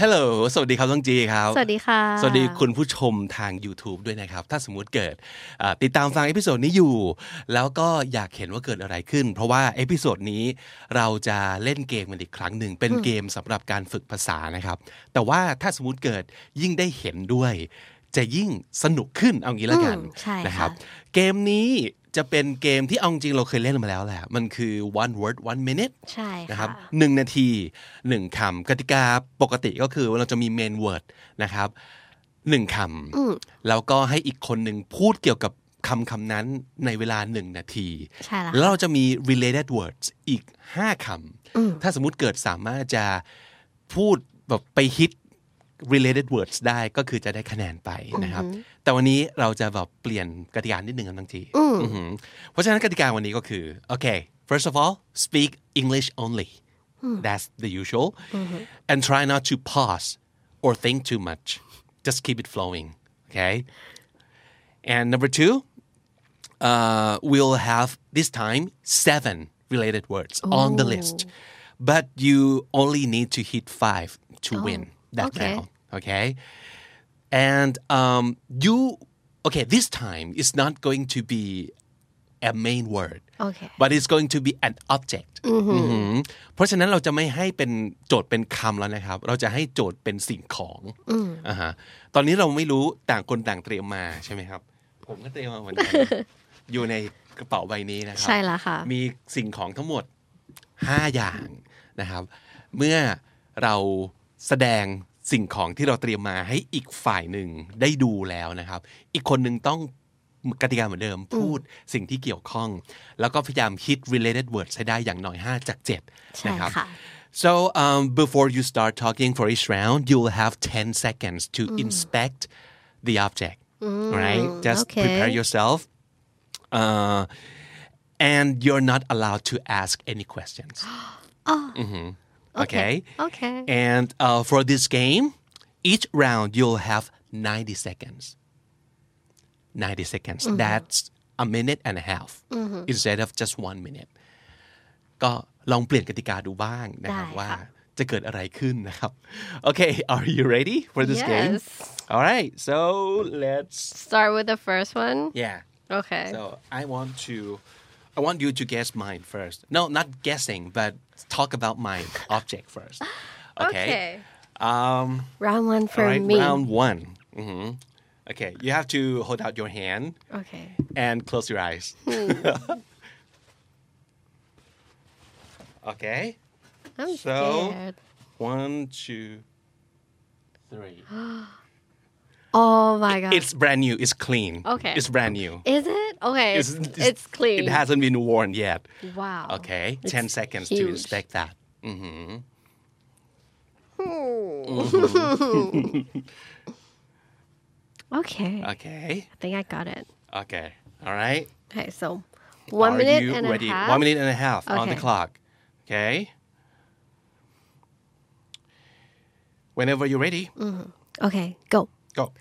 ฮัลโหลสวัสดีครับต้องจีครับ สวัสดีค่ะ สวัสดีคุณผู้ชมทาง YouTube ด้วยนะครับ ถ้าสมมุติเกิดอ่าติดตามฟังเอพิโซดนี้อยู่ แล้วก็อยากเห็นว่าเกิดอะไรขึ้น เพราะว่าเอพิโซดนี้เราจะเล่นเกมกันอีกครั้งหนึ่ง เป็นเกมสำหรับการฝึกภาษานะครับ แต่ว่าถ้าสมมติเกิดยิ่งได้เห็นด้วย จะยิ่งสนุกขึ้นเอางี้แล้วกันอืมใช่ค่ะนะครับ เกมนี้ จะเป็นเกมที่เอาจริงเราเคยเล่นมาแล้วแหละ มันคือ one word one minute ใช่นะครับค่ะหนึ่งนาทีหนึ่งคำกติกาปกติก็คือเราจะมี main word นะครับหนึ่งคำแล้วก็ให้อีกคนหนึ่งพูดเกี่ยวกับคำคำนั้นในเวลาหนึ่งนาทีใช่แล้วแล้วเราจะมี related words อีกห้าคำ ถ้าสมมุติเกิดสามารถจะพูดแบบไปฮิต related words ได้ก็คือจะได้คะแนนไปนะครับ แต่วันนี้เราจะแบบเปลี่ยนกติกานิดนึงกันทั้งทีอือหือเพราะฉะนั้นกติกาวันนี้ก็คือโอเค first of all speak English only that's the usual and try not to pause or think too much just keep it flowing okay and number two uh, we'll have this time seven related words on the list but you only need to hit five to win that okay. round okay and um, you okay this time it's not going to be a main word โอเค but it's going to be an object อือหือเพราะฉะนั้นเราจะไม่ให้เป็นโจทย์เป็นคำแล้วนะครับ เราจะให้โจทย์เป็นสิ่งของอ่าฮะตอนนี้เราไม่รู้ต่างคนต่างเตรียมมาใช่ไหมครับ ผมก็เตรียมมาเหมือนกันอยู่ในกระเป๋าใบนี้นะครัใช่แล้วค่ะมีสิ่งของทั้งหมด 5 อย่างนะครับ เมื่อเราแสดง สิ่งของที่เราเตรียมมาให้อีกฝ่ายหนึ่งได้ดูแล้วนะครับ อีกคนหนึ่งต้องกติกาเหมือนเดิมพูดสิ่งที่เกี่ยวข้อง แล้วก็พยายามคิด related words ให้ได้อย่างน้อย 5 จากใช่7นะครับค่ะ So um, before you start talking for each round, you'll have 10 seconds to inspect the object. right? Just okay. prepare yourself. Uh, and you're not allowed to ask any questions. Mhm. Okay. Okay. And uh, for this game, each round you'll have 90 seconds. 90 seconds. That's a minute and a half instead of just one minute. ก็ลองเปลี่ยนกติกาดูบ้างนะครับ ได้ค่ะ ว่าจะเกิดอะไรขึ้นนะครับ Okay, are you ready for this game? Yes. All right. So let's Start with the first one yeah. Okay So I want to I want you to guess mine first. No, not guessing, but talk about my object first. Okay. Okay Um round one for right, me round 1. Mhm. Okay, you have to hold out your hand Okay and close your eyes. okay. I'm So- scared One, two, three. Oh my god It's brand new. It's clean. Okay. It's brand new. Is it? Okay It's, it's clean It hasn't been worn yet. Wow Okay. It's 10 seconds to inspect that. hmm Okay Okay. I think I got it Okay. All right. Okay so one Are minute and ready? a half One minute and a half on the clock. Okay. Whenever you're ready, Okay go go.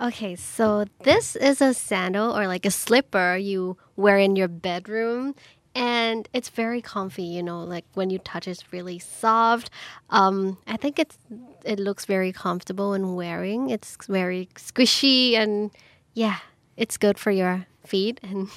Okay, so this is a sandal or like a slipper you wear in your bedroom. And it's very comfy, you know, like when you touch it's really soft. Um, I think it's it looks very comfortable in wearing. It's very squishy and yeah, it's good for your feet and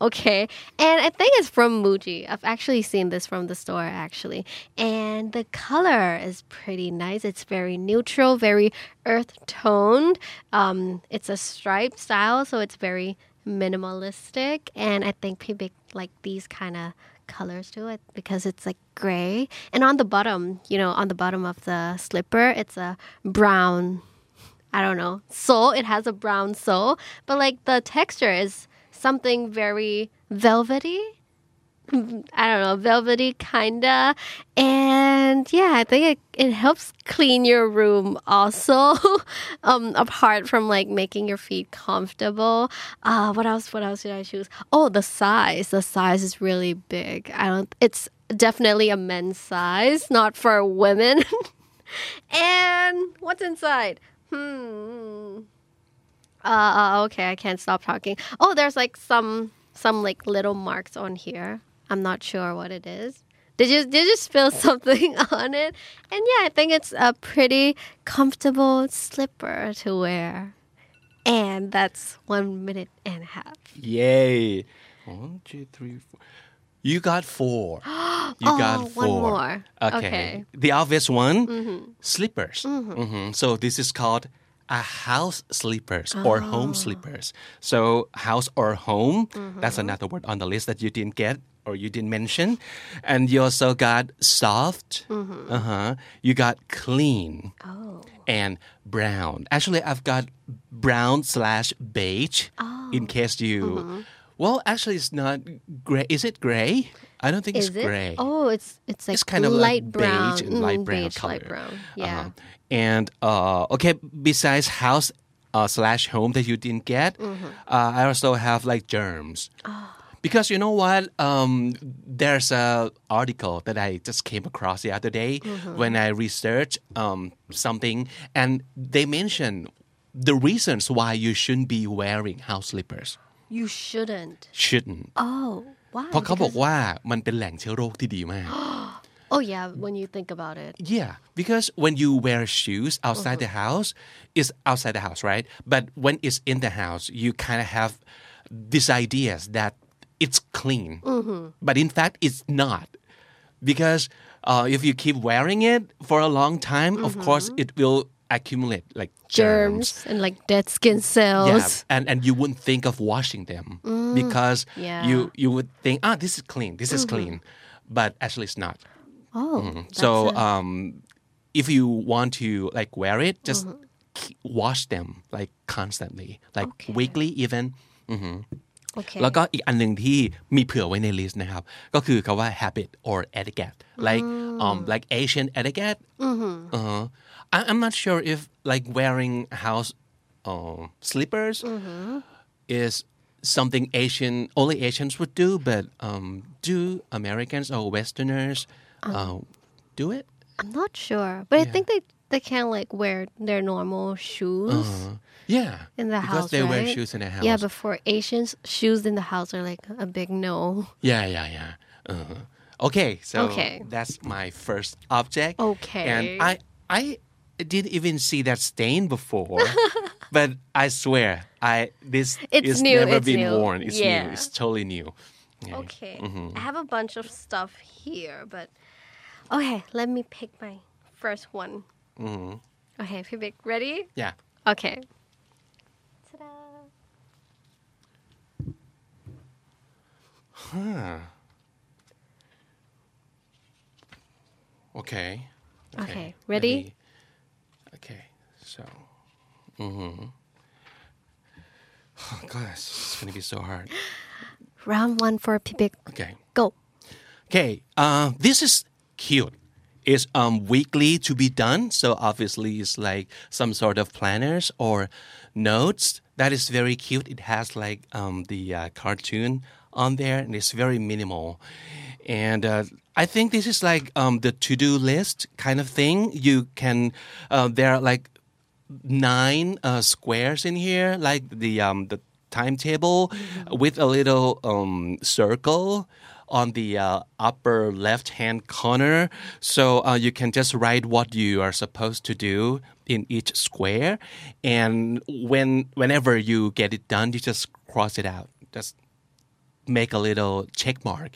okay. And I think it's from Muji. I've actually seen this from the store actually. And the color is pretty nice. It's very neutral, very earth toned. Um, it's a striped style, so it's very minimalistic. And I think people like these kind of colors to it because it's like gray. And on the bottom, you know, on the bottom of the slipper, it's a brown I don't know, sole. It has a brown sole, but like the texture is something very velvety. I don't know, velvety kinda. And yeah, I think it, it helps clean your room also. um, apart from like making your feet comfortable. Uh, what else? What else did I choose? Oh, the size. The size is really big. I don't. It's definitely a men's size, not for women. and what's inside? Hmm. Uh, okay, I can't stop talking. Oh, there's like some some like little marks on here. I'm not sure what it is. Did you did you spill something on it? And yeah, I think it's a pretty comfortable slipper to wear. And that's one minute and a half. Yay! One, two, three, four. You got four. You Oh, got one four. more. Okay. Okay. The obvious one, slippers. Mhm. So this is called a house slippers or home oh. sleepers. So house or home, mm-hmm. that's another word on the list that you didn't get or you didn't mention. And you also got soft. Mm-hmm. Uh-huh. You got clean Oh. and brown. Actually, I've got brown slash beige oh. in case you. Mm-hmm. Well, actually, it's not gray. Is it gray? I don't think Is it's it? gray. Oh, it's it's like it's kind of light like brown. beige and light Mm, brown beige, color. light brown. Yeah. Uh-huh. And uh, okay, besides house uh, slash home that you didn't get, Mm-hmm. uh, I also have like germs. Oh. Because you know what? Um, there's a article that I just came across the other day Mm-hmm. when I researched um, something, and they mentioned the reasons why you shouldn't be wearing house slippers You shouldn't. Shouldn't. Oh, why? เพราะเขาบอก Because- ว่ามันเป็นแหล่งเชื้อโรคที่ดีมาก oh yeah, when you think about it. Yeah, because when you wear shoes outside the house, it's outside the house, right? But when it's in the house, you kind of have these ideas that it's clean, but in fact, it's not. Because uh, if you keep wearing it for a long time, of course, it will accumulate like germs. Germs and like dead skin cells. Yeah, and and you wouldn't think of washing them because Yeah. you you would think, ah, this is clean, this is clean, but actually it's not. Oh, So that's a- um, if you want to like wear it, just Mm-hmm. keep- wash them like constantly, like Okay. weekly even. okay. แล้วก็อีกอันหนึ่งที่มีเผื่อไว้ในลิสต์นะครับ ก็คือคาว่า habit or etiquette like um like Asian etiquette uh-huh. I, I'm not sure if like wearing house um, slippers is something Asian only Asians would do but um, do Americans or Westerners uh, do it I'm not sure, but I think they they can like wear their normal shoes yeah in the Uh-huh. because house. they wear shoes in the house Yeah, but for Asians, shoes in the house are like a big no. Yeah, yeah, yeah. Uh-huh. Okay, so Okay. that's my first object. Okay. And I I didn't even see that stain before, but I swear I this It's is new, never it's been new. worn. It's Yeah. new. It's totally new. Yeah. Okay. Mm-hmm. I have a bunch of stuff here, but okay, let me pick my first one. Mm-hmm. Okay, Pibik, ready? Yeah. Okay. Ta-da. Okay. Okay, Let ready? okay. So. Mm-hmm. Oh gosh, it's gonna be so hard. Round one for Pibik. Okay. Go. Okay, uh, this is cute. It's um, weekly to be done, so obviously it's like some sort of planners or notes. That is very cute. It has like um, the uh, cartoon on there, and it's very minimal. And uh, I think this is like um, the to-do list kind of thing. You can uh, there are like nine uh, squares in here, like the um, the timetable with a little um, circle on the uh, upper left hand corner. So uh, you can just write what you are supposed to do in each square, and when whenever you get it done, you just cross it out. Just make a little check mark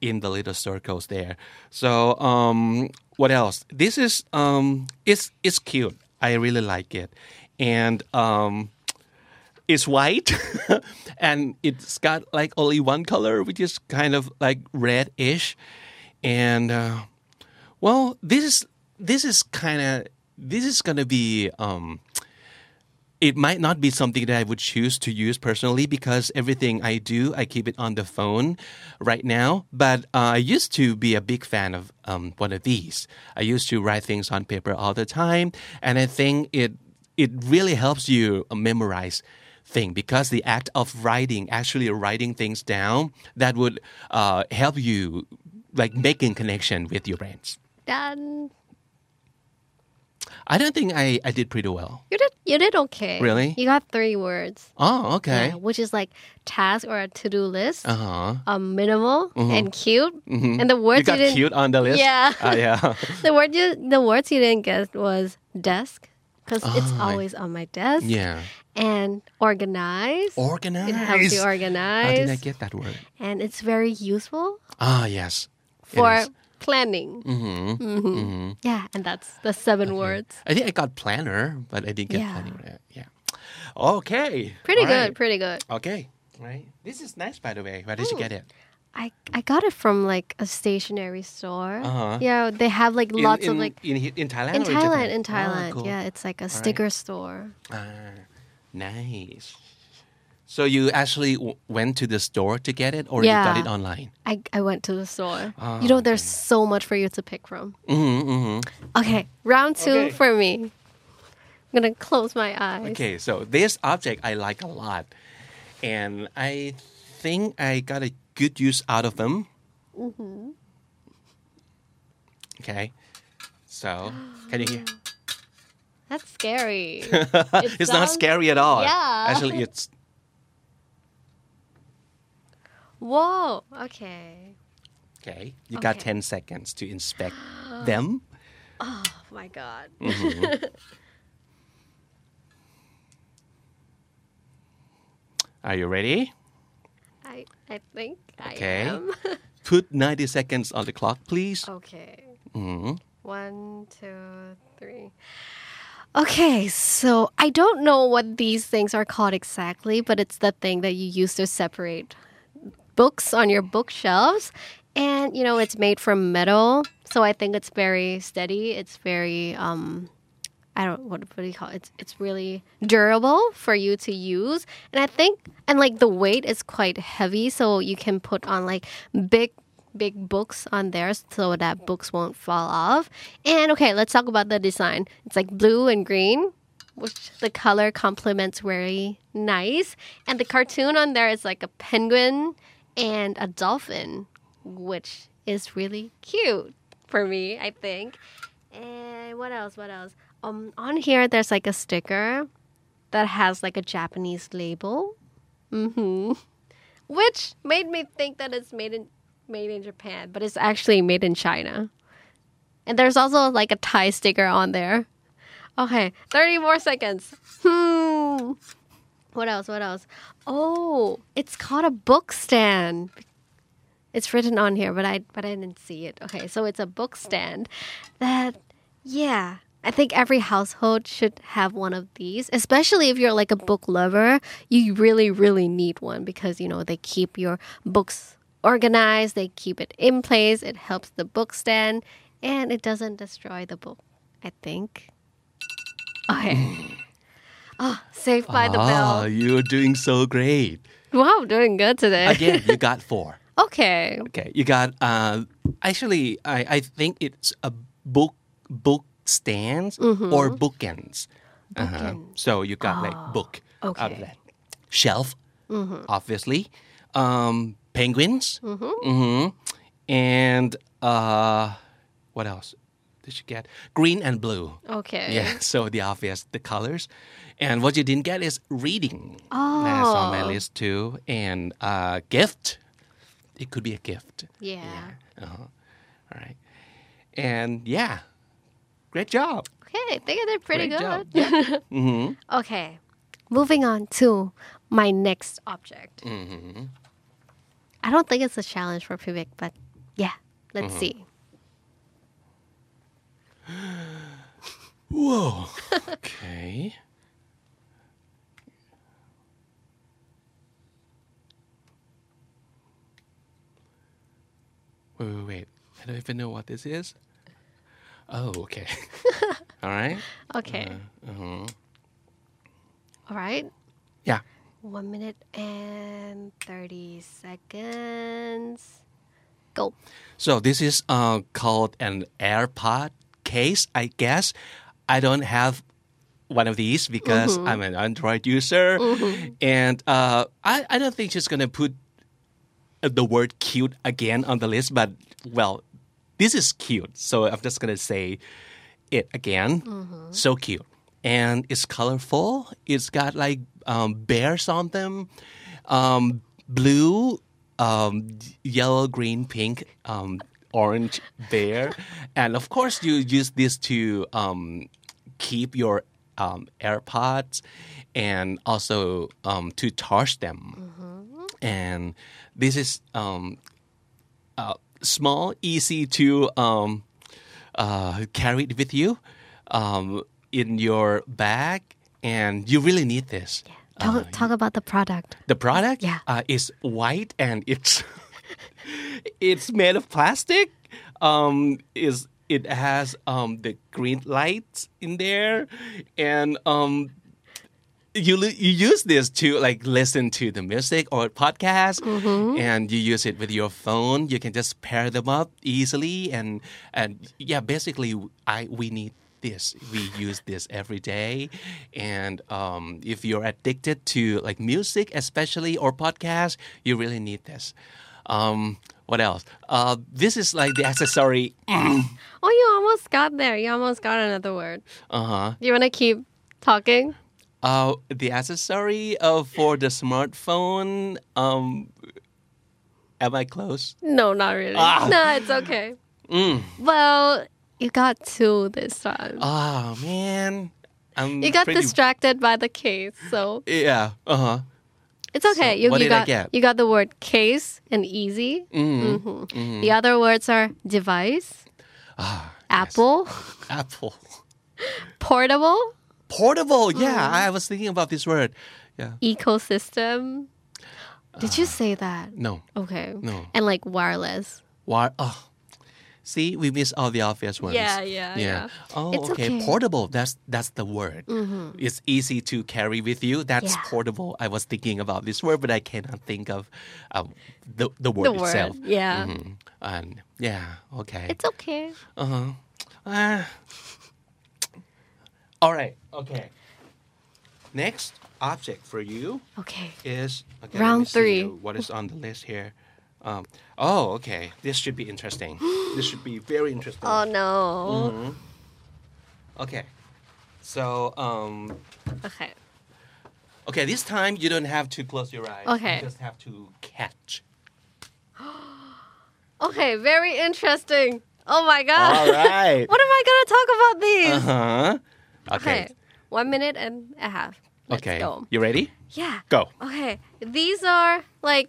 in the little circles there. So um, what else? This is um, it's it's cute. I really like it, and um, it's white, and it's got like only one color, which is kind of like red-ish, and uh, well, this is this is kind of this is gonna be um, it might not be something that I would choose to use personally because everything I do, I keep it on the phone right now. But uh, I used to be a big fan of um, one of these. I used to write things on paper all the time, and I think it it really helps you memorize thing because the act of writing, actually writing things down, that would uh, help you like making connection with your brains. Done. I don't think I, I did pretty well. You did you did okay. Really? You got three words. Oh, okay. Yeah, which is like task or a to do list. Uh huh. Um, minimal and cute. And the words You got didn't. cute on the list. Yeah. Ah, yeah. The word you the words you didn't get was desk because it's Oh, I- always on my desk. yeah. And organize. Organize. It helps you organize. How did I get that word? and it's very useful Ah, yes. For. Planning. Mm-hmm. Mm-hmm. Yeah, and that's the seven words. I think I got planner, but I didn't get Yeah. planning. Right? Yeah. Okay. Pretty All good, right. pretty good. Okay. Right. This is nice, by the way. Where did you get it? I, I got it from like a stationery store. Uh-huh. Yeah, they have like In- lots in, of like in, in Thailand. in Thailand. In Ah, Thailand, cool. yeah, it's like a sticker store. Ah, nice. So you actually w- went to the store to get it, or you got it online? I, I went to the store. Ah, you know, there's so much for you to pick from. Mm-hmm, mm-hmm. Okay, round two Okay. for me. I'm gonna close my eyes. Okay, so this object I like a lot, and I think I got a good use out of them. Mm-hmm. Okay, so can you hear? That's scary. it's not scary at all. Yeah. Actually, it's Whoa. Okay. okay. You got ten seconds to inspect them. Oh my god. Mm-hmm. Are you ready? I I think Okay. I am. Put ninety seconds on the clock, please. okay. Mhm. One, two, three. Okay, so I don't know what these things are called exactly, but it's the thing that you use to separate books on your bookshelves. And you know, it's made from metal, so I think it's very steady. It's very um I don't what what do you call it? It's it's really durable for you to use. And I think and like the weight is quite heavy, so you can put on like big big books on there so that books won't fall off. And okay, let's talk about the design. It's like blue and green, which the color complements very nice. And the cartoon on there is like a penguin and a dolphin, which is really cute for me, I think. And what else? What else? Um, on here there's like a sticker that has like a Japanese label, mm-hmm. which made me think that it's made in made in Japan, but it's actually made in China. And there's also like a Thai sticker on there. Okay, 30 more seconds. Hmm. What else? What else? Oh, it's called a book stand. It's written on here, but I but I didn't see it. Okay, so it's a book stand that yeah, I think every household should have one of these, especially if you're like a book lover. You really really need one because you know they keep your books organized, they keep it in place, it helps the book stand, and it doesn't destroy the book, I think. Okay. Oh, saved by the Ah, bell. you're doing so great. Wow, doing good today. Again, you got four. Okay. Okay, you got. Uh, actually, I, I think it's a book book stands or bookends. Uh-huh. So you got like book okay. that shelf, obviously, um, penguins, mhm, and uh, what else did you get? Green and blue. Okay. Yeah, so the obvious, the colors. And what you didn't get is reading. Oh. That's on my list too. And uh, gift. It could be a gift. Yeah. Uh-huh. All right. And yeah, great job. Okay, I think I did pretty Great good. job. hmm Okay. Moving on to my next object. hmm I don't think it's a challenge for Pibik, but yeah, let's Mm-hmm. see. Whoa. okay. Wait, wait. I don't even know what this is. Oh, okay. All right. Okay. Uh-huh. All right. Yeah. One minute and 30 seconds. Go. So this is uh, called an AirPod case, I guess. I don't have one of these because I'm an Android user, and uh, I I don't think she's gonna put uh, the word cute again on the list. But well, this is cute, so I'm just gonna say it again. So cute, and it's colorful. It's got like um, bears on them, um, blue, um, yellow, green, pink, um, orange bear, and of course you use this to um, keep your um, AirPods and also um, to charge them. And this is um, uh, small, easy to um, uh, carry it with you um, in your bag, and you really need this. Talk, talk about the product. The product Yeah. uh, is white and it's it's made of plastic. Um, is it has um, the green lights in there, and um, you you use this to like listen to the music or podcast, and you use it with your phone. You can just pair them up easily, and and yeah, basically, I we need this. We use this every day, and um, if you're addicted to like music, especially or podcast, you really need this. Um, what else? Uh, this is like the accessory. Oh, you almost got there. You almost got another word. Uh huh. You want to keep talking? Uh, the accessory uh, for the smartphone. Um, am I close? No, not really. Ah. No, it's okay. Mm. Well, you got two this time. Oh man, I'm you got pretty- distracted by the case, so Yeah. Uh huh. it's okay. you, what you did I got get? you got the word case and easy. Mm-hmm. Mhm. The other words are device, Ah, apple, Apple. portable, Portable. Yeah, Mm. I was thinking about this word. Yeah. ecosystem. Did you say that? No. Okay. No. And like wireless. Why? Oh. See, we miss all the obvious ones. Yeah, yeah, yeah. Oh, It's okay. okay. Mm-hmm. Portable. That's that's the word. It's easy to carry with you. That's Yeah. portable. I was thinking about this word, but I cannot think of um, the the word The word. itself. Yeah. Mhm. And yeah, okay. It's okay. Uh-huh. Ah. All right. Okay. Next object for you Okay. is okay, let Round me see three. What is on the list here? Um, oh, okay. This should be interesting. this should be very interesting. Oh no. Mm-hmm. Okay. So, um, Okay. okay, this time you don't have to close your eyes. Okay. You just have to catch. Okay, very interesting. Oh my god. All right. what am I gonna talk about these? Uh huh. Okay. Okay. One minute and a half. Let's okay. go. You ready? Yeah. Go. Okay. These are like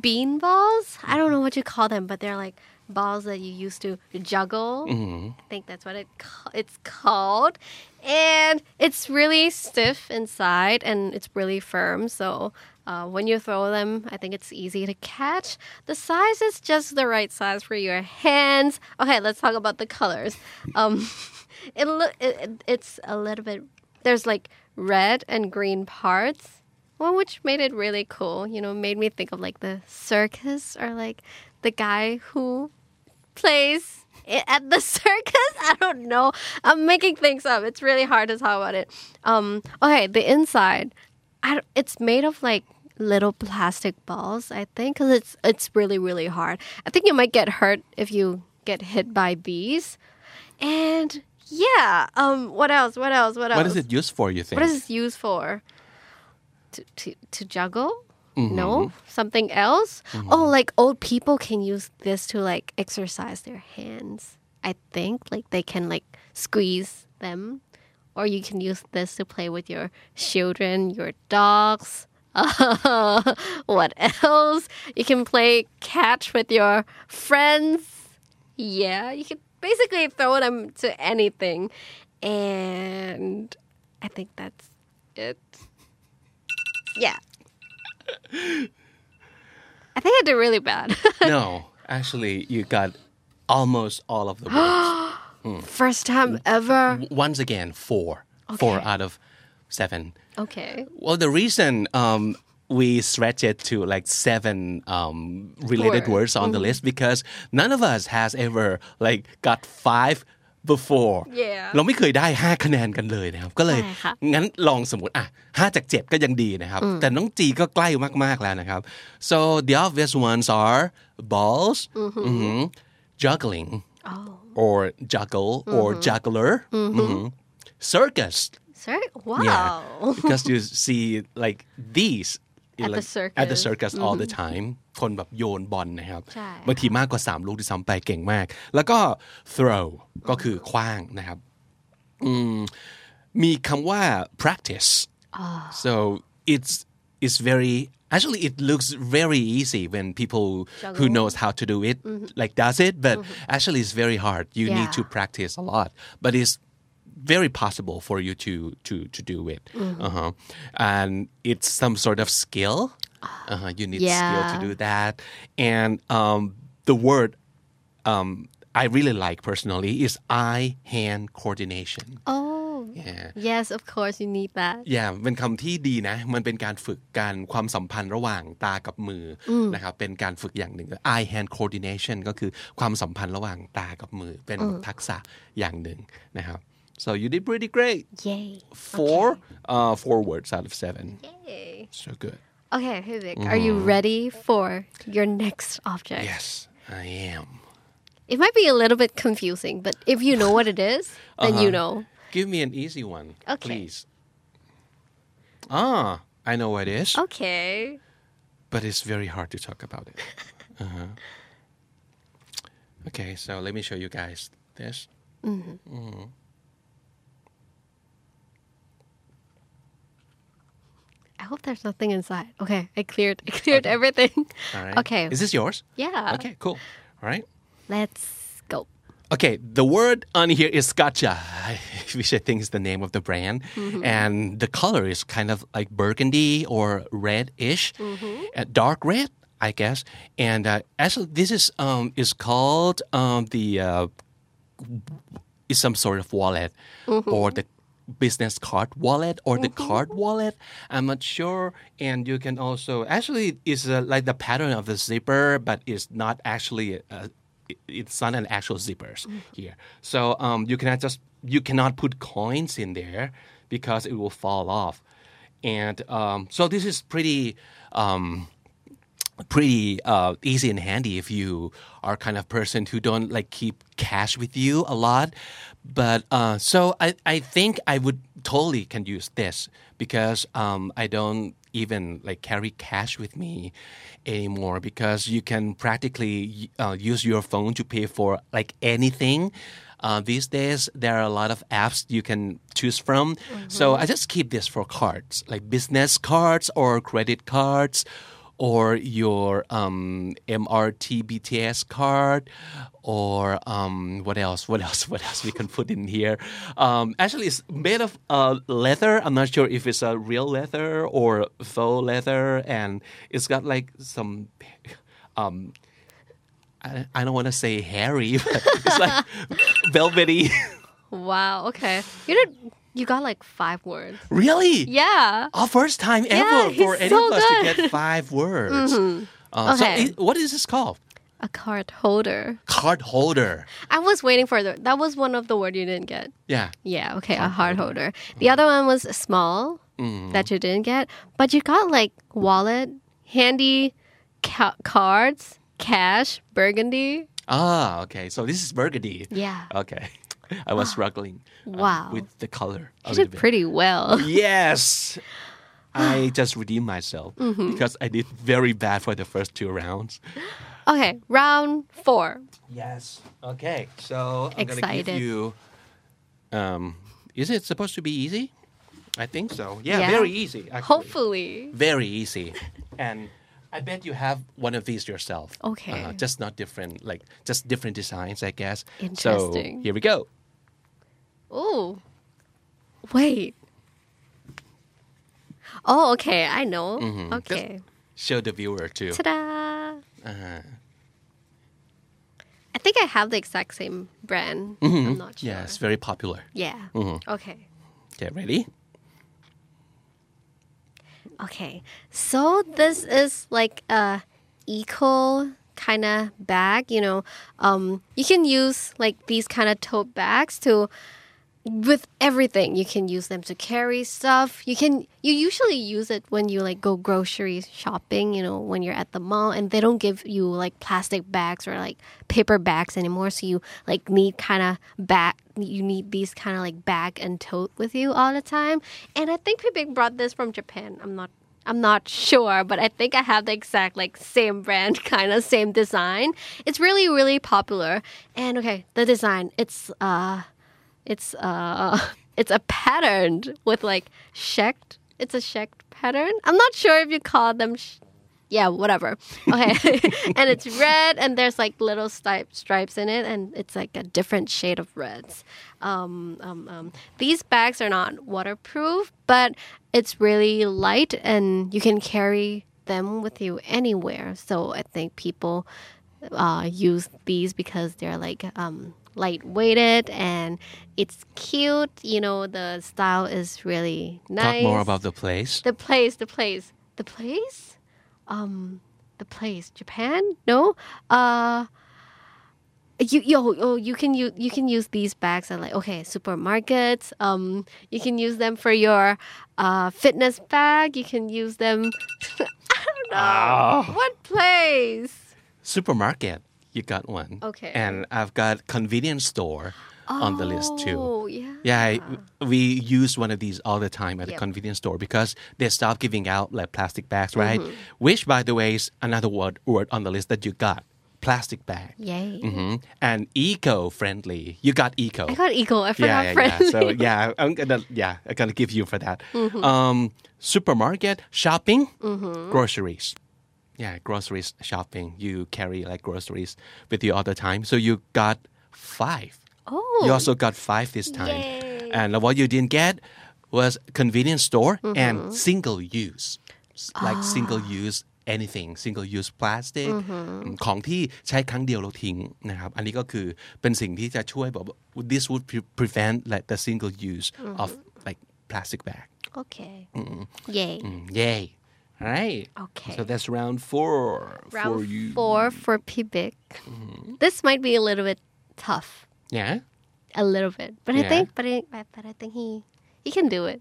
bean balls. I don't know what you call them, but they're like balls that you used to juggle. Mm-hmm. I think that's what it it's called. And it's really stiff inside and it's really firm. So uh, when you throw them, I think it's easy to catch. The size is just the right size for your hands. Okay, let's talk about the colors. Um, it, loo- it it- it's a little bit. There's like red and green parts. Well, which made it really cool. You know, made me think of like the circus or like the guy who plays at the circus. I don't know. I'm making things up. It's really hard to talk about it. Um, okay, the inside, I, it's made of like little plastic balls. I think because it's it's really really hard. I think you might get hurt if you get hit by these. And yeah, um, what else? What else? What else? What is it used for, you think? What is it used for? To to, to juggle? No, something else. Oh, like old people can use this to like exercise their hands. I think like they can like squeeze them, or you can use this to play with your children, your dogs. what else? You can play catch with your friends. Yeah, you can basically throw them to anything. And I think that's it. Yeah. I think I did really bad. no, actually, you got almost all of the words. First time ever. Once again, four. Four out of seven. Okay. Well, the reason um, we stretch it to like seven um, related Word. words on the list because none of us has ever like got five before Yeah. เราไม่เคยได้ 5 คะแนนกันเลยนะครับ ก็เลย ใช่ค่ะ งั้นลองสมมติอ่ะ5จาก 7 ก็ยังดีนะครับ แต่น้องจีก็ใกล้มาก ๆ แล้วนะครับ so the obvious ones are balls mhm, juggling Oh. or juggle or juggler mhm, circus Sir? Wow. yeah, because you see like these in, At the like, at the circus. circus all the time คนแบบโยนบอลนะครับใช่บางทีมากกว่า 3 ลูกที่ซ้ำไปเก่งมาก แล้วก็ throw ก็คือคว้างนะครับอืมมีคำว่า practice so it's it's very actually it looks very easy when people who Juggle. knows how to do it like does it but actually it's very hard you need Yeah. to practice a lot but it's very possible for you to to to do it uh-huh. and it's some sort of skill uh-huh. you need skill to Yeah. do that and um, the word um, I really like personally is eye hand coordination Oh. yeah Yes, of course you need that. อย่าเป็นคำที่ดีนะ มันเป็นการฝึกการความสัมพันธ์ระหว่างตากับมืออนะครับ เป็นการฝึกอย่างหนึ่ง eye hand coordination ก็คือความสัมพันธ์ระหว่างตากับมือ เป็นทักษะอย่างหนึ่งนะครับ so you did pretty great Yay. four uh, four words out of seven Yay. so good Okay, hey Vic, are you ready for your next object? yes I am It might be a little bit confusing, but if you know what it is, then you know. give me an easy one Okay. please ah I know what it is Okay. but it's very hard to talk about it. Uh-huh. Okay, so let me show you guys this. I hope there's nothing inside. Okay, I cleared I cleared everything. All right. Okay. Is this yours? Yeah. Okay, cool. All right. Let's go. Okay, the word on here is Scotcha, which I think is the name of the brand. And the color is kind of like burgundy or red-ish, uh, dark red, I guess. And uh, actually, this is um, is called um, the uh, is some sort of wallet or the business card wallet or the card wallet. I'm not sure. And you can also actually it's uh, like the pattern of the zipper, but it's not actually. Uh, it's not an actual zippers here, so um, you cannot just you cannot put coins in there because it will fall off, and um, so this is pretty um, pretty uh, easy and handy if you are kind of person who don't like keep cash with you a lot. But uh, so I, I think I would totally can use this because um, I don't even like carry cash with me anymore because you can practically uh, use your phone to pay for like anything. Uh, these days, there are a lot of apps you can choose from. So I just keep this for cards, like business cards or credit cards or your um, MRT BTS card, or um, what else? What else? What else we can put in here? Um, actually, it's made of uh, leather. I'm not sure if it's a real leather or faux leather, and it's got like some. Um, I, don't want to say hairy, but it's like velvety. Wow. Okay. You did. You got like five words. really? Yeah. Our first time Yeah, ever for any so of us to get five words. Uh, So, Okay. it, what is this called? A card holder. Card holder. I was waiting for the. That was one of the word you didn't get. Yeah. Yeah. Okay. A card holder. The other one was small that you didn't get, but you got like wallet, handy, ca- cards, cash, burgundy. Ah, okay. So this is burgundy. Yeah. Okay. I was struggling uh, Wow. with the color You did pretty well. Yes. I just redeemed myself Mm-hmm. because I did very bad for the first two rounds. Okay. Round four. Yes. Okay. So I'm gonna Excited. give you. Um, is it supposed to be easy? I think so. Yeah, Yeah. very easy. Actually. Hopefully. Very easy. And I bet you have one of these yourself. Okay. Uh, just not different, like just different designs, I guess. Interesting. So here we go. Oh. Wait. Oh, okay. I know. Mm-hmm. Okay. Show the viewer too. Ta-da! Uh, I think I have the exact same brand. I'm not sure. yeah, it's very popular. Yeah. Mm-hmm. Okay. Okay, ready? Okay, so this is like a eco kind of bag. You know, um, you can use like these kind of tote bags to with everything. You can use them to carry stuff. You can you usually use it when you like go grocery shopping. You know, when you're at the mall, and they don't give you like plastic bags or like paper bags anymore. So you like need kind of bag. You need these kind of like bag and tote with you all the time. And I think Pibik brought this from Japan. I'm not I'm not sure, but I think I have the exact like same brand, kind of same design. It's really really popular. And okay, the design, it's uh it's uh it's a pattern with like checked. It's a checked pattern. I'm not sure if you call them sh- yeah, whatever. Okay. and it's red and there's like little stripe, stripes in it and it's like a different shade of reds. Um, um, um, these bags are not waterproof, but it's really light and you can carry them with you anywhere. So I think people uh, use these because they're like um, lightweighted and it's cute. You know, the style is really nice. Talk more about the place. the place, the place, the place. Um, the place, Japan? No. Uh, you yo oh you can use you can use these bags at like okay supermarkets. Um, you can use them for your uh fitness bag. You can use them. I don't know Ah. what place. Supermarket, you got one. Okay. And I've got convenience store on the list too. Oh yeah. Yeah, I, we use one of these all the time at a Yep. convenience store because they stop giving out like plastic bags, right? Mm-hmm. Which, by the way, is another word word on the list that you got: plastic bag. Yay. hmm And eco-friendly. You got eco. I got eco. I forgot yeah, yeah, friendly. yeah. So yeah, I'm gonna yeah, I'm gonna give you for that. Mm-hmm. Um, supermarket shopping, groceries Yeah, groceries shopping. You carry like groceries with you all the time. So you got five. oh. You also got five this time. Yay. And what you didn't get was convenience store Mm-hmm. and single use. S- Like Ah. single use anything single use plastic Mm-hmm. อืมของที่ใช้ครั้งเดียวเราทิ้งนะครับ อันนี้ก็คือเป็นสิ่งที่จะช่วยแบบว่า this would pre- prevent like the single use of Mm-hmm. like plastic bag Okay. Yay. Mm, yay all right Okay. so that's round four for Round you four for Pibik. Mm-hmm. This might be a little bit tough. yeah A little bit. But I think but I, but I think he he can do it.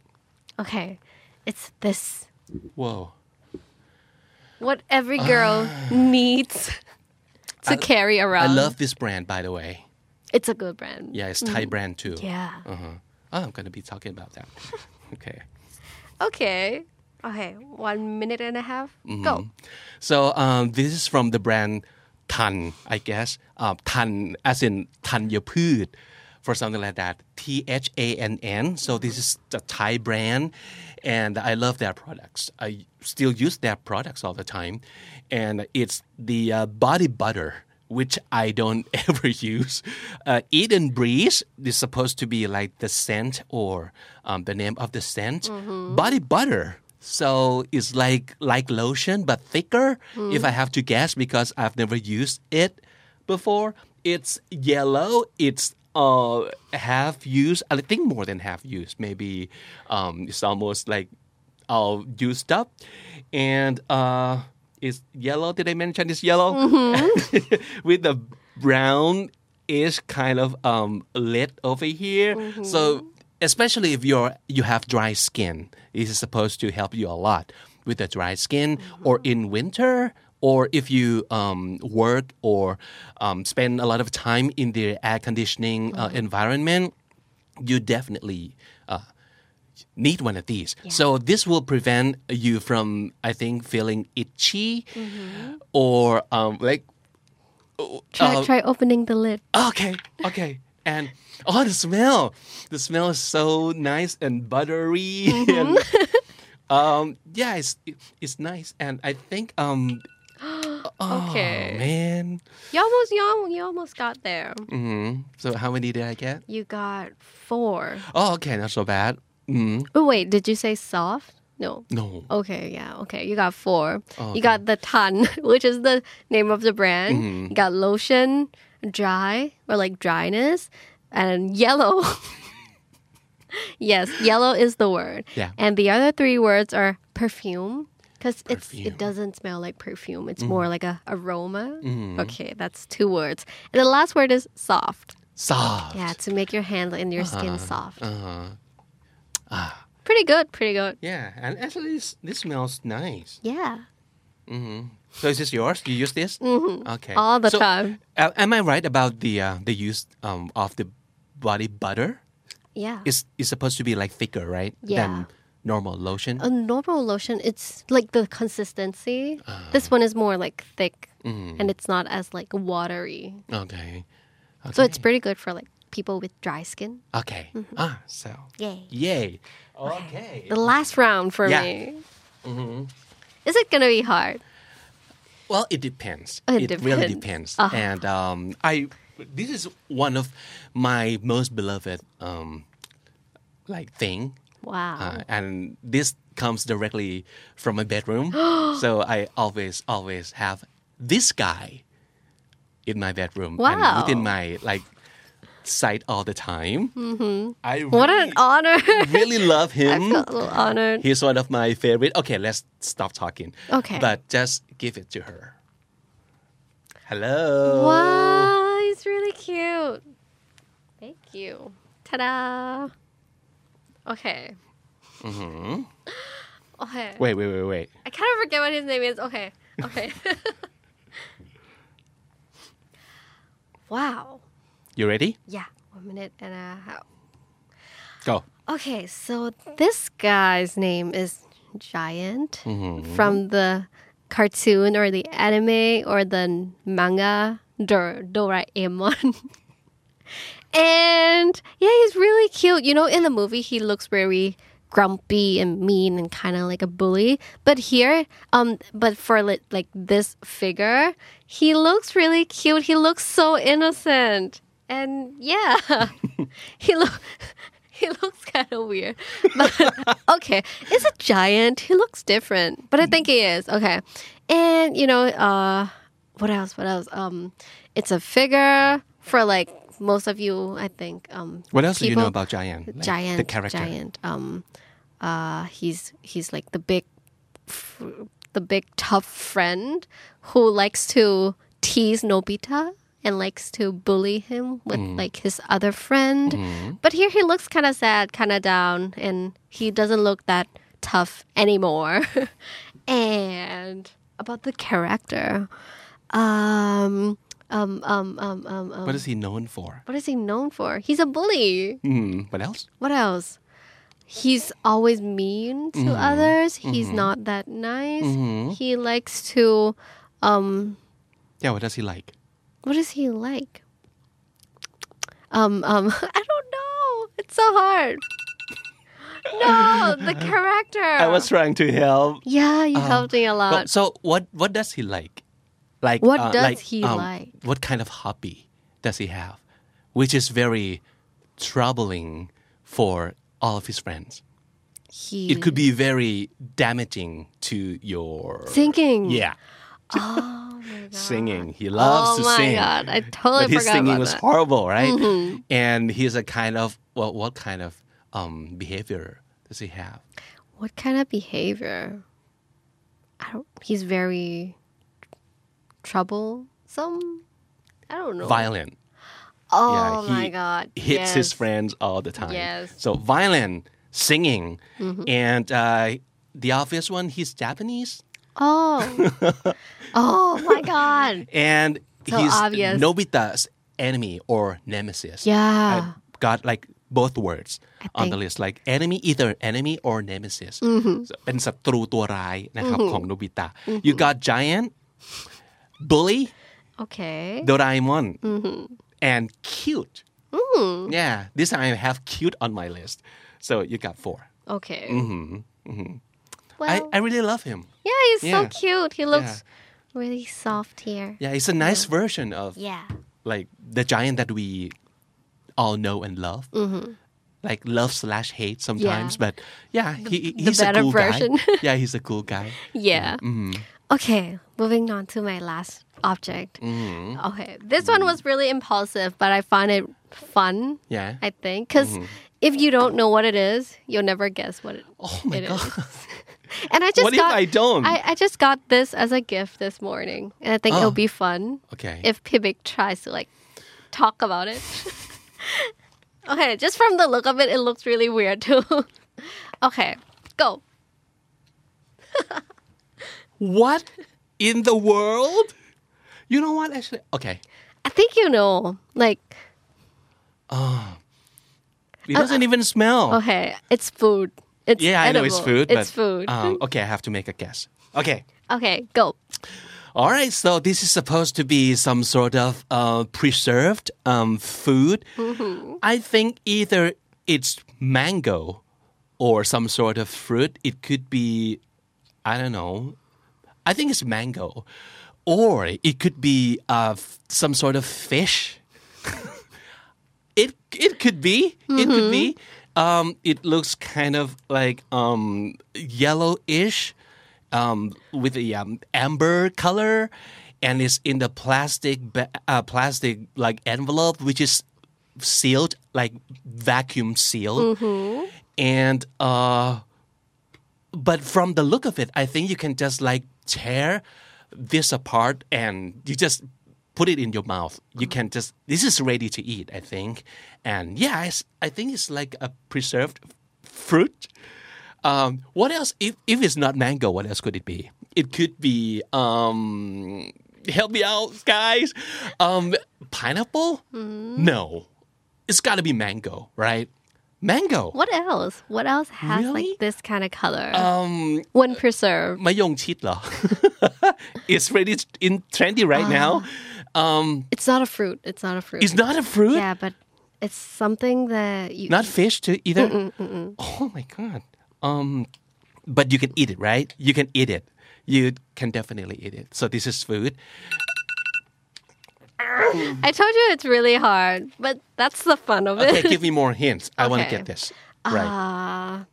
Okay. It's this whoa what every ah. girl needs to carry around. I love this brand by the way it's a good brand. yeah it's mm-hmm. Thai brand too Yeah. Uh-huh. Oh, I'm going to be talking about that. okay. Okay. Okay. One minute and a half. Go. So um, this is from the brand Thann, I guess. Uh, Thann, as in Tanyapud, for something like that. T H A N N. So this is the Thai brand, and I love their products. I still use their products all the time, and it's the uh, body butter. Which I don't ever use. Uh, and Breeze is supposed to be like the scent or um, the name of the scent. Body butter. So it's like like lotion but thicker. If I have to guess, because I've never used it before, it's yellow. It's uh half used. I think more than half used. Maybe um, it's almost like all used up, and uh, it's yellow. Did I mention it's yellow with the brown ish kind of um lid over here. So especially if you're you have dry skin, this is supposed to help you a lot with the dry skin or in winter or if you um, work or um, spend a lot of time in the air conditioning uh, environment, you definitely uh, need one of these. So this will prevent you from, I think, feeling itchy or um, like. Try uh, try opening the lid. Okay, okay. And oh, the smell! The smell is so nice and buttery, and um, yeah, it's it's nice. And I think um, oh Okay. man. You almost you, al- you almost got there. hmm So how many did I get? You got four. Oh, okay, not so bad. Mm, Oh wait, did you say soft? No. no. Okay, yeah, okay. You got four. Oh, You got the Thann, which is the name of the brand. Mm-hmm. You got lotion, dry or like dryness, and yellow. yes, yellow is the word. Yeah. And the other three words are perfume. Because it's it doesn't smell like perfume. It's more like a aroma. Okay, that's two words. And the last word is soft. Soft. Yeah, to make your hand and your skin soft. Uh-huh. soft. Pretty good, pretty good. Yeah, and actually, this, this smells nice. Yeah. Mm-hmm. So is this yours? You use this? Mm-hmm. Okay. All the So, time. uh, am I right about the uh, the use um, of the body butter? Yeah. It's it's supposed to be like thicker, right? Yeah. Than normal lotion. a normal lotion, it's like the consistency. Uh-huh. this one is more like thick Mm-hmm. and it's not as like watery. okay. okay. So it's pretty good for like people with dry skin. okay. Ah, so Yay. yay. Okay. The last round for Yeah. me. Is it gonna be hard? Well, it depends. Oh, it really depends. depends. And um, I this is one of my most beloved um, like thing Wow. Uh, and this comes directly from my bedroom. so I always, always have this guy in my bedroom Wow. and within my like sight all the time. Mm-hmm. I what an honor. really love I him. feel a little honored. He's one of my favorite. Okay, let's stop talking. Okay. But just give it to her. Hello. Wow, he's really cute. Thank you. Ta-da. Okay. Mm-hmm. Okay. Wait, wait, wait, wait. I kind of forget what his name is. Okay. Okay. wow. You ready? Yeah. One minute and a half. Go. Okay, so this guy's name is Giant Mm-hmm. from the cartoon or the anime or the manga Dor- Doraemon. and yeah, he's really cute. You know, in the movie, he looks very grumpy and mean and kind of like a bully. But here, um, but for li- like this figure, he looks really cute. He looks so innocent, and yeah, he look. He looks kind of weird, but okay. It's a giant. He looks different, but I think he is okay. And you know, uh, what else? What else? Um, it's a figure for like most of you. I think. Um, What else do you know about Giant? Like, giant The character. giant um uh he's he's like the big the big tough friend who likes to tease nobita and likes to bully him with Mm. like his other friend Mm-hmm. but here he looks kind of sad kind of down and he doesn't look that tough anymore and about the character um um um um um, um What is he known for? what is he known for he's a bully Hmm. What else? what else? He's always mean to others. He's not that nice. He likes to um Yeah. What does he like? what is he like? Um um I don't know. It's so hard. No, the character. I was trying to help. Yeah, you helped me a lot. Well, so what? What does he like? Like What uh, does like, he um, like? What kind of hobby does he have? Which is very troubling for all of his friends. he It could be very damaging to your singing. Yeah, Oh my god. singing. He loves oh to sing. Oh my god. I totally but his forgot singing about was that. Mm-hmm. horrible, right? And he's a kind of well, what kind of um, behavior does he have? What kind of behavior? I don't. He's very troublesome. I don't know. Violent. Oh yeah, he my god! hits his Yes. friends all the time. Yes. Mm-hmm. So violent, singing, and uh, the obvious one, he's Japanese, Oh. oh my god! and So he's obvious. Nobita's enemy or nemesis. Yeah. I got like both words on the think- list like enemy either enemy or nemesis Mm-hmm. So เป็นศัตรูตัวร้ายนะครับของโนบิตะ you got giant bully Okay. Doraemon Mm-hmm. and cute Mm. yeah this time I have cute on my list so you got four Okay. Mm-hmm. Well, I, I really love him yeah, he's so cute. He looks really soft here. yeah it's a nice version of Yeah. like the giant that we all know and love. Mm-hmm. Like love slash hate sometimes, but yeah, he, the he's a cool version. guy. Yeah, he's a cool guy. Yeah. Okay, moving on to my last object. Mm-hmm. Okay, this one was really impulsive, but I found it fun. Yeah. I think because mm-hmm. if you don't know what it is, you'll never guess what it, Oh my it is. god. And I just What if I don't? I, I just got this as a gift this morning, and I think Oh. it'll be fun Okay. if Pibik tries to like talk about it. okay, just from the look of it, it looks really weird too. okay, go. What in the world? You know what? Actually, okay. I think you know. Like, It doesn't even smell. okay, it's food. It's yeah, I know it's food. It's but, food. Um, okay, I have to make a guess. Okay. okay, go. All right, so this is supposed to be some sort of uh, preserved um, food. I think either it's mango or some sort of fruit. It could be, I don't know. I think it's mango, or it could be uh, some sort of fish. it it could be. It could be. Um, it looks kind of like um, yellowish um, with a um, amber color, and it's in the plastic ba- uh, plastic like envelope, which is sealed like vacuum sealed, and uh, but from the look of it, I think you can just like tear this apart and you just put it in your mouth. You can just this is ready to eat, I think, and yeah, I think it's like a preserved fruit. Um, what else? If if it's not mango, what else could it be? It could be um, help me out, guys. Um, pineapple? No, it's got to be mango, right? Mango. What else? What else has Really? like this kind of color Um, when preserved? มะยงชิดเหรอ It's really in trendy right now. Um, It's not a fruit. It's not a fruit. it's not a fruit. yeah, but it's something that you. Not fish too either. Oh my god. Um, but you can eat it, right? You can eat it. You can definitely eat it. So this is food. I told you it's really hard, but that's the fun of it. Okay, give me more hints. I want to Okay. get this right. Uh,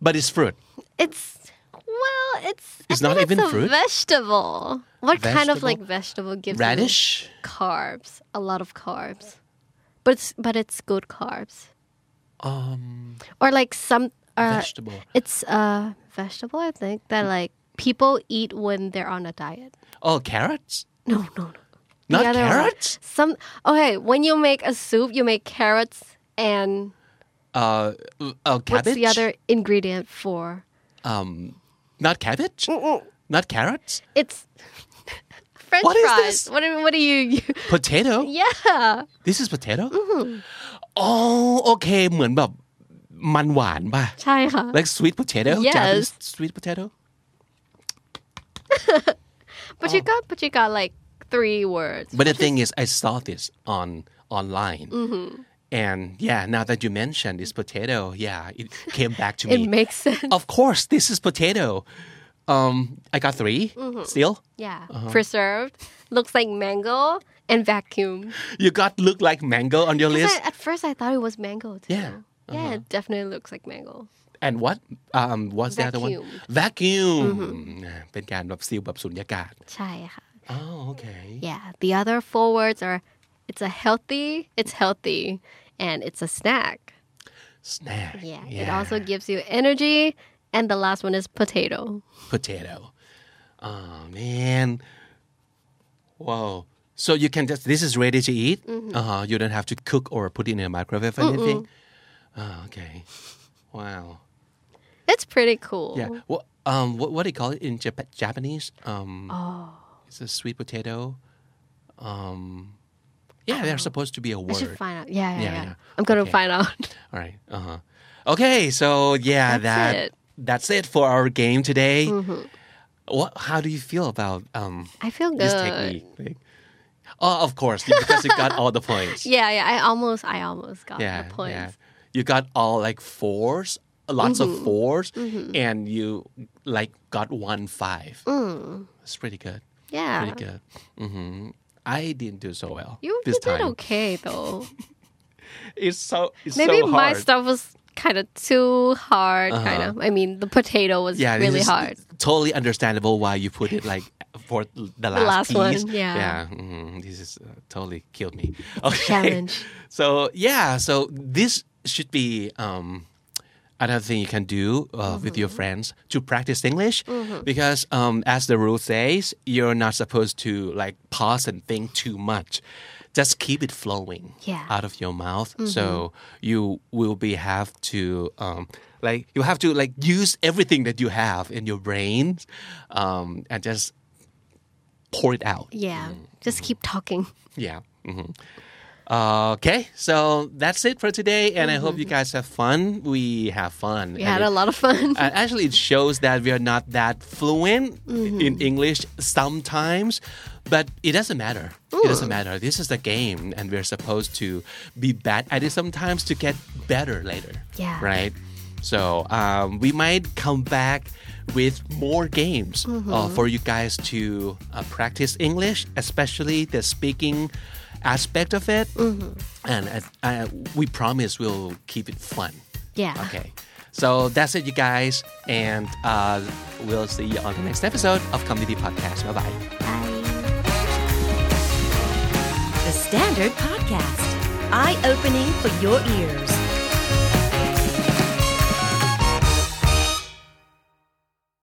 But it's fruit. it's well, it's. I It's not think even it's a fruit? Vegetable. What kind of Vegetable? like vegetable gives you Radish. carbs? A lot of carbs, but it's, but it's good carbs. Um, Or like some uh, vegetable. It's a vegetable, I think that like people eat when they're on a diet. Oh, carrots. No, no, no. The Not other one. carrots. Some okay. When you make a soup, you make carrots and Uh, uh, cabbage. what's the other ingredient for? Um, not cabbage. Not carrots. It's French What is fries. this? What do, what do you? Potato. yeah. This is potato. Oh, okay เหมือนแบบมันหวานป่ะ ใช่ค่ะ like sweet potato Yes. Japanese sweet potato But you got but you got like three words. but the thing is I saw this on online Mm-hmm. and yeah now that you mentioned this potato yeah it came back to It me makes sense. of course this is potato um I got 3 Mm-hmm. still Yeah. Uh-huh. Preserved. Looks like mango and vacuum. you got look like mango on your 'Cause list I, at first I thought it was mango too. Yeah. Uh-huh. Yeah, it definitely looks like mango. and what um what's the other one Vacuum. vacuum Mm-hmm. เป็นการแบบซีลแบบสุญญากาศ ใช่ค่ะ oh okay Yeah. The other four words are it's a healthy, it's healthy, and it's a snack. snack Yeah. It also gives you energy. And the last one is potato. potato. Oh man. Whoa. So you can just this is ready to eat. Mm-hmm. Uh-huh. You don't have to cook or put it in a microwave or anything. Oh, okay. Wow. It's pretty cool. Yeah. What um what what do you call it in Jap- Japanese? Um Oh. It's a sweet potato. Um yeah, they're supposed to be a I should find out. Yeah, yeah, Yeah, yeah. yeah. I'm gonna Okay. find out. All right. Uh huh. Okay. So yeah, That's that it. that's it for our game today. What? How do you feel about um I feel good. this technique? Like, oh, of course, because you got all the points. Yeah, yeah. I almost, I almost got yeah, the points. yeah. You got all like fours, lots Mm-hmm. of 4s and you like got one five. Mm. That's pretty good. Yeah. Pretty good. hmm I didn't do so well You, this did time. okay though. It's so it's Maybe so my stuff was kind of too hard. Kind of. I mean, the potato was yeah, really hard. Totally understandable why you put it like for the last, last piece. one, yeah. yeah. mhm, This is uh, totally killed me. Okay. challenge. So yeah, so this should be um, another thing you can do uh, with your friends to practice English because um, as the rule says you're not supposed to like pause and think too much just keep it flowing Yeah. out of your mouth so you will be have to um, like you have to like use everything that you have in your brain um, and just pour it out Yeah. Just keep talking. yeah. Hmm Okay, so that's it for today, and I hope you guys have fun. We have fun. We had a lot of fun. and actually, it shows that we are not that fluent in English sometimes, but it doesn't matter. It doesn't matter. This is a game, and we're supposed to be bad at it sometimes to get better later. Yeah. Right? So um, we might come back with more games uh, for you guys to uh, practice English, especially the speaking aspect of it. And uh, uh, we promise we'll keep it fun. Yeah. Okay. So that's it, you guys. And uh, we'll see you on the next episode of Kham Nee Dee Podcast. Bye bye. Bye. The Standard Podcast, eye opening for your ears.